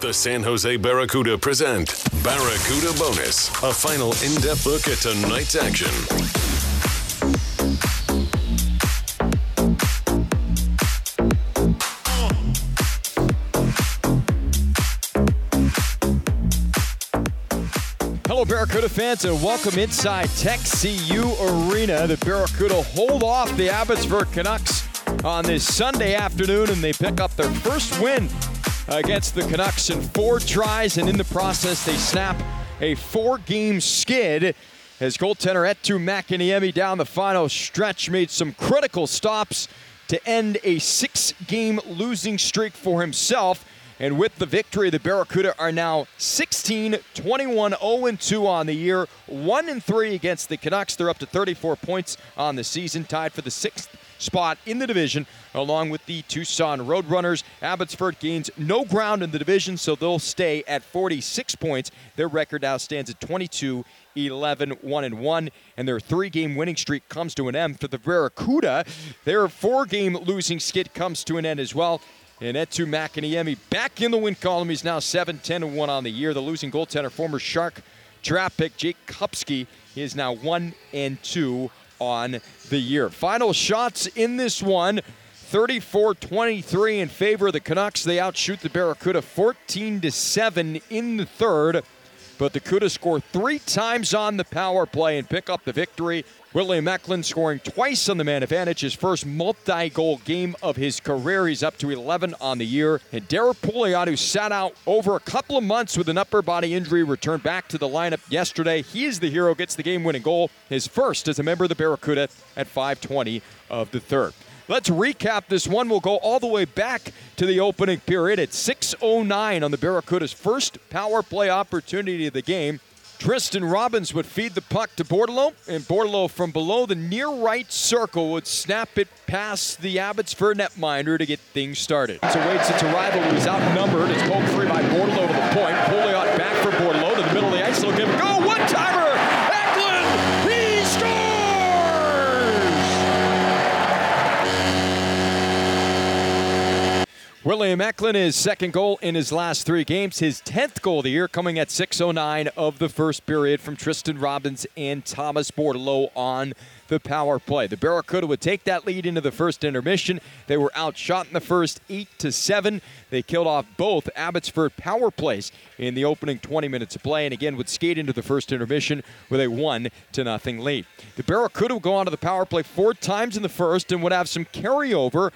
The San Jose Barracuda present Barracuda Bonus, a final in depth look at tonight's action. Hello, Barracuda fans, and welcome inside Tech CU Arena. The Barracuda hold off the Abbotsford Canucks on this Sunday afternoon, and they pick up their first win against the Canucks in four tries, and in the process, they snap a four-game skid as goaltender Eetu Mäkiniemi down the final stretch made some critical stops to end a six-game losing streak for himself. And with the victory, the Barracuda are now 16, 21, 0 2 on the year, 1 3 against the Canucks. They're up to 34 points on the season, tied for the sixth spot in the division, along with the Tucson Roadrunners. Abbotsford gains no ground in the division, so they'll stay at 46 points. Their record now stands at 22. 11 1 and 1 and their three-game winning streak comes to an end for the Barracuda. Their four-game losing skid comes to an end as well. And Eetu Mäkiniemi back in the win column. He's now 7 10 1 on the year. The losing goaltender, former Shark draft pick Jake Kupsky, is now 1 and 2 on the year. Final shots in this one 34 23 in favor of the Canucks. They outshoot the Barracuda 14 7 in the third. But the Cuda score three times on the power play and pick up the victory. William Eklund scoring twice on the man advantage, his first multi goal game of his career. He's up to 11 on the year. And Derek Pouliot, who sat out over a couple of months with an upper body injury, returned back to the lineup yesterday. He is the hero, gets the game winning goal, his first as a member of the Barracuda at 520 of the third. Let's recap this one. We'll go all the way back to the opening period at 6.09 on the Barracuda's first power play opportunity of the game. Tristen Robins would feed the puck to Bordeleau, and Bordeleau from below the near right circle would snap it past the Abbotsford netminder to get things started. So waits its arrival, who is outnumbered. It's poked free by Bordeleau William Eklund, his second goal in his last three games, his 10th goal of the year, coming at 6.09 of the first period from Tristen Robins and Thomas Bordeleau on the power play. The Barracuda would take that lead into the first intermission. They were outshot in the first 8 to 7. They killed off both Abbotsford power plays in the opening 20 minutes of play and again would skate into the first intermission with a 1 to nothing lead. The Barracuda would go on to the power play four times in the first and would have some carryover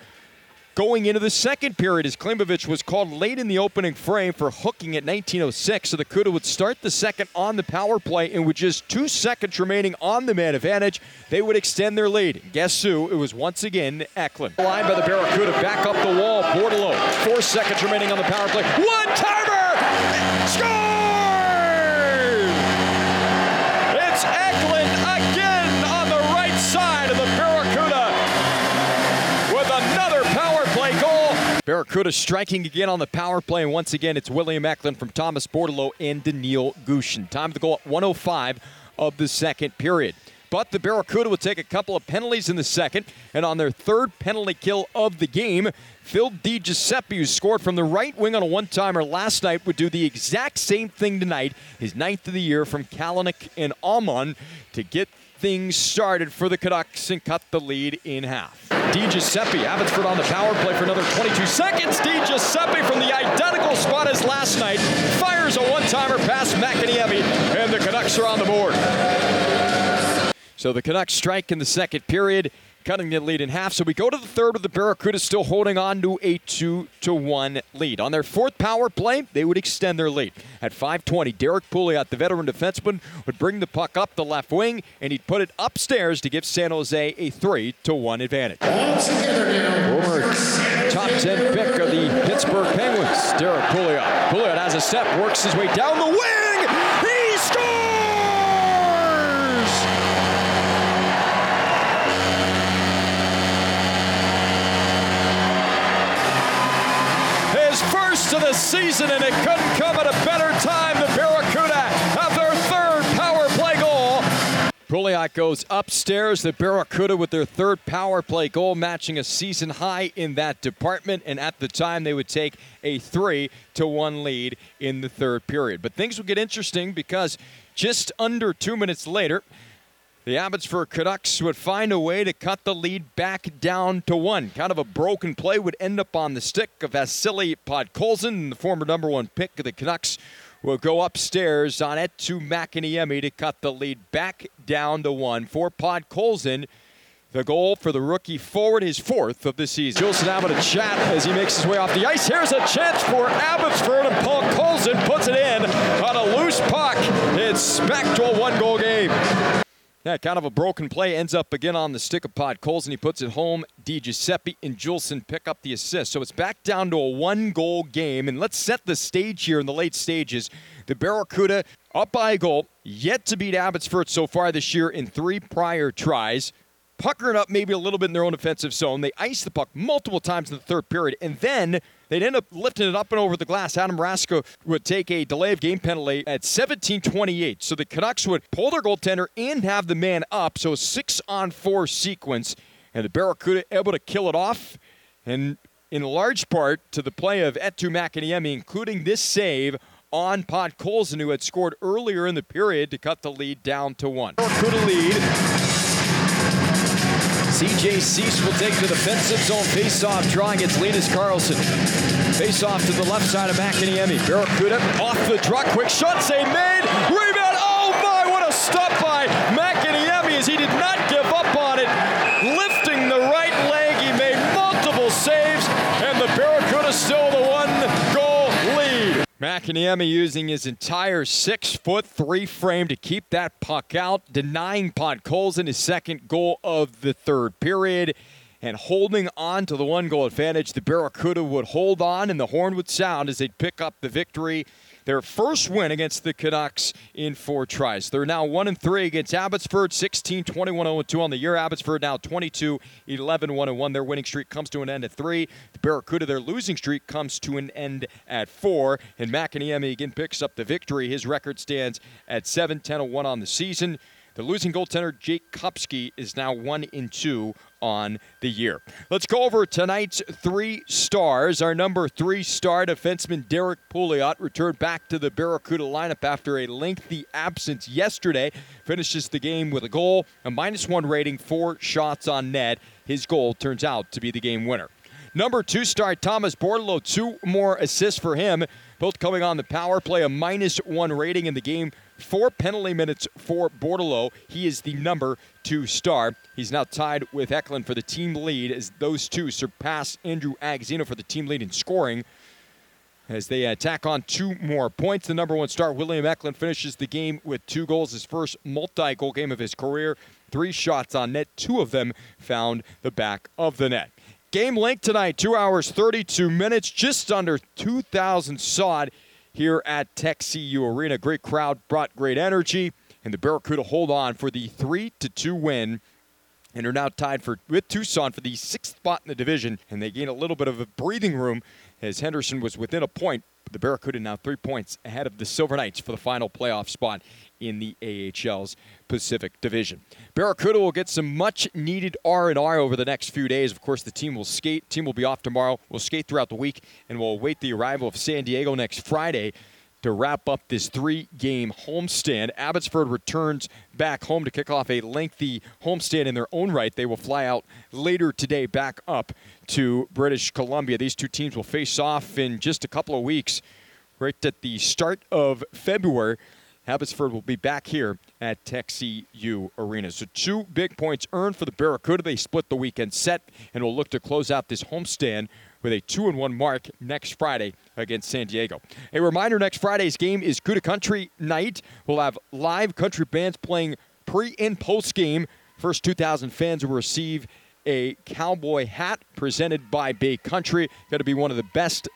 Going into the second period, as Klimovich was called late in the opening frame for hooking at 1906, so the Cuda would start the second on the power play, and with just two seconds remaining on the man advantage, they would extend their lead. Guess who? It was once again Eklund. Line by the Barracuda, back up the wall. Bordeleau, four seconds remaining on the power play. One Barracuda striking again on the power play, and once again it's William Eklund from Thomas Bordeleau and Daniil Gushin. Time to go at 105 of the second period. But the Barracuda will take a couple of penalties in the second, and on their third penalty kill of the game, Phil DiGiuseppe, who scored from the right wing on a one-timer last night, would do the exact same thing tonight, his ninth of the year from Kalanick and Almon, to get things started for the Canucks and cut the lead in half. DiGiuseppe, Abbotsford on the power play for another 22 seconds. DiGiuseppe from the identical spot as last night fires a one-timer past Mäkiniemi, and the Canucks are on the board. So the Canucks strike in the second period, cutting the lead in half. So we go to the third with the Barracuda still holding on to a 2 to 1 lead. On their fourth power play, they would extend their lead. At 5:20, Derek Pouliot, the veteran defenseman, would bring the puck up the left wing and he'd put it upstairs to give San Jose a 3 to 1 advantage. Top 10 pick of the Pittsburgh Penguins, Derek Pouliot. Pouliot has a step, works his way down the season, and it couldn't come at a better time. The Barracuda have their third power play goal. Pouliot goes upstairs. The Barracuda with their third power play goal, matching a season high in that department. And at the time, they would take a three to one lead in the third period. But things will get interesting because just under two minutes later, the Abbotsford Canucks would find a way to cut the lead back down to one. Kind of a broken play would end up on the stick of Vasily Podkolzin, the former number one pick of the Canucks, will go upstairs on it to Makiniemi to cut the lead back down to one for Podkolzin. The goal for the rookie forward, his fourth of the season. Juulsen having a chat as he makes his way off the ice. Here's a chance for Abbotsford, and Paul Colson puts it in on a loose puck. It's back to a one-goal game. Yeah, kind of a broken play. Ends up again on the stick of Podkolzin, and he puts it home. Di Giuseppe and Juulsen pick up the assist. So it's back down to a one goal game. And let's set the stage here in the late stages. The Barracuda up by a goal, yet to beat Abbotsford so far this year in three prior tries. Puckering up maybe a little bit in their own offensive zone. They ice the puck multiple times in the third period, and then they'd end up lifting it up and over the glass. Adam Raska would take a delay of game penalty at 17:28. So the Canucks would pull their goaltender and have the man up. So a six on four sequence, and the Barracuda able to kill it off, and in large part to the play of Eetu Makiniemi, including this save on Podkolzin, who had scored earlier in the period to cut the lead down to one. Barracuda lead. CJ Suess will take the defensive zone faceoff, drawing its lead Linus Karlsson. Faceoff to the left side of Mäkiniemi. Barracuda off the draw, quick shot, save made, rebound. Oh my, what a stop by lead. Using his entire six foot three frame to keep that puck out, denying Podkolzin in his second goal of the third period. And holding on to the one goal advantage, the Barracuda would hold on and the horn would sound as they'd pick up the victory. Their first win against the Canucks in four tries. They're now 1 and 3 against Abbotsford, 16 21 0 2 on the year. Abbotsford now 22 11 1 1. Their winning streak comes to an end at 3. The Barracuda, their losing streak comes to an end at 4. And Mäkiniemi again picks up the victory. His record stands at 7 10 1 on the season. The losing goaltender Jake Kupsky is now one in two on the year. Let's go over tonight's three stars. Our number three star defenseman Derek Pouliot returned back to the Barracuda lineup after a lengthy absence yesterday. Finishes the game with a goal, a minus one rating, four shots on net. His goal turns out to be the game winner. Number two star Thomas Bordeleau, two more assists for him, both coming on the power play, a minus one rating in the game Four penalty minutes for Bordeleau. He is the number two star. He's now tied with Eklund for the team lead as those two surpass Andrew Agozzino for the team lead in scoring. As they attack on two more points, the number one star, William Eklund, finishes the game with two goals, his first multi goal game of his career. Three shots on net, two of them found the back of the net. Game length tonight, two hours, 32 minutes, just under 2,000 sod here at Tech CU Arena. Great crowd brought great energy, and the Barracuda hold on for the 3 to 2 win and are now tied for with Tucson for the sixth spot in the division, and they gain a little bit of a breathing room as Henderson was within a point. The Barracuda now three points ahead of the Silver Knights for the final playoff spot in the AHL's Pacific Division. Barracuda will get some much needed R&R over the next few days. Of course, the team will skate. Team will be off tomorrow. We'll skate throughout the week and we'll await the arrival of San Diego next Friday to wrap up this three-game homestand. Abbotsford returns back home to kick off a lengthy homestand in their own right. They will fly out later today back up to British Columbia. These two teams will face off in just a couple of weeks, right at the start of February. Abbotsford will be back here at CU Arena. So two big points earned for the Barracuda. They split the weekend set and will look to close out this homestand with a two and one mark next Friday against San Diego. A reminder: next Friday's game is Cuda Country night. We'll have live country bands playing pre and post game. First 2,000 fans will receive a cowboy hat presented by Bay Country. Got to be one of the best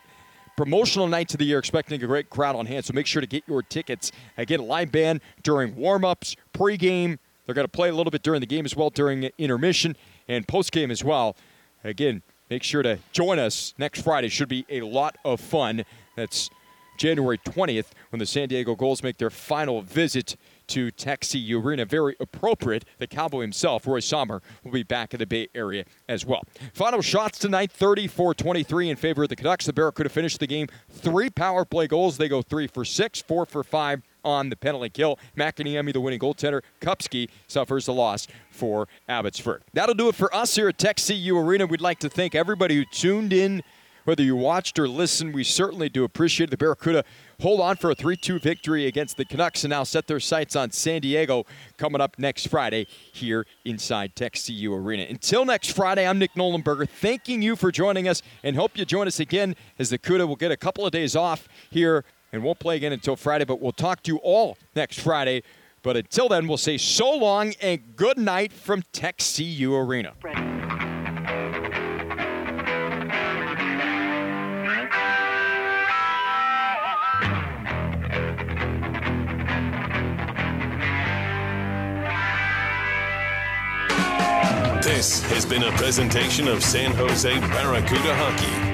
promotional nights of the year, expecting a great crowd on hand. So make sure to get your tickets. Again, live band during warm-ups, pregame. They're going to play a little bit during the game as well, during intermission and postgame as well. Again, make sure to join us next Friday. Should be a lot of fun. That's January 20th when the San Diego Gulls make their final visit to CU Arena. Very appropriate. The Cowboy himself, Roy Sommer, will be back in the Bay Area as well. Final shots tonight 34 23 in favor of the Canucks. The Barracuda finished the game three power play goals. They go three for six, four for five on the penalty kill. Mäkiniemi, the winning goaltender. Kupsky suffers a loss for Abbotsford. That'll do it for us here at Tech CU Arena. We'd like to thank everybody who tuned in whether you watched or listened, we certainly do appreciate the Barracuda hold on for a 3 2 victory against the Canucks and now set their sights on San Diego coming up next Friday here inside Tech CU Arena. Until next Friday, I'm Nick Nollenberger, thanking you for joining us and hope you join us again as the CUDA will get a couple of days off here and won't play again until Friday, but we'll talk to you all next Friday. But until then, we'll say so long and good night from Tech CU Arena. This has been a presentation of San Jose Barracuda Hockey